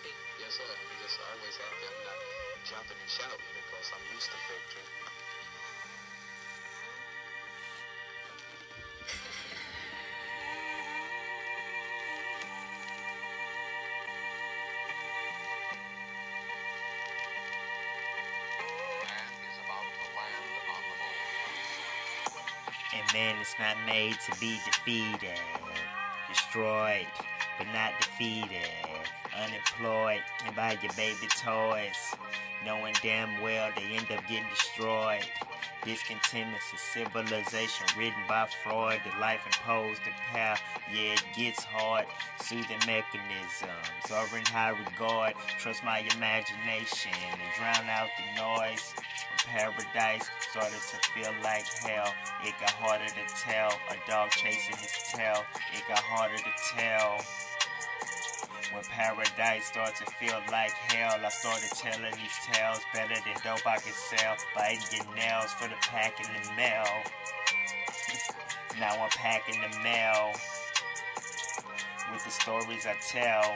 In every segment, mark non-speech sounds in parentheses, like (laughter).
happy? Yes, sir. I'm just always happy. I'm not jumping and shouting because I'm used to victory. Man is not made to be defeated, destroyed, but not defeated. Unemployed, can buy your baby toys, knowing damn well they end up getting destroyed. Discontentment is civilization written by Freud. The life imposed the power, yeah, it gets hard. Soothing mechanisms are in high regard. Trust my imagination and drown out the noise. Paradise started to feel like hell, it got harder to tell. A dog chasing his tail, it got harder to tell. When paradise started to feel like hell, I started telling these tales better than dope I could sell. Biting your nails for the pack in the mail. (laughs) now I'm packing the mail with the stories I tell.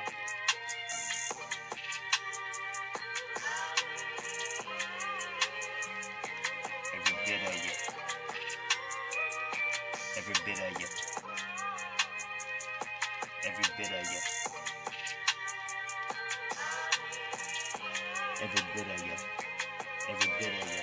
Every bit of you. Every bit of you. Every bit of you. Every bit of you. Every bit of you.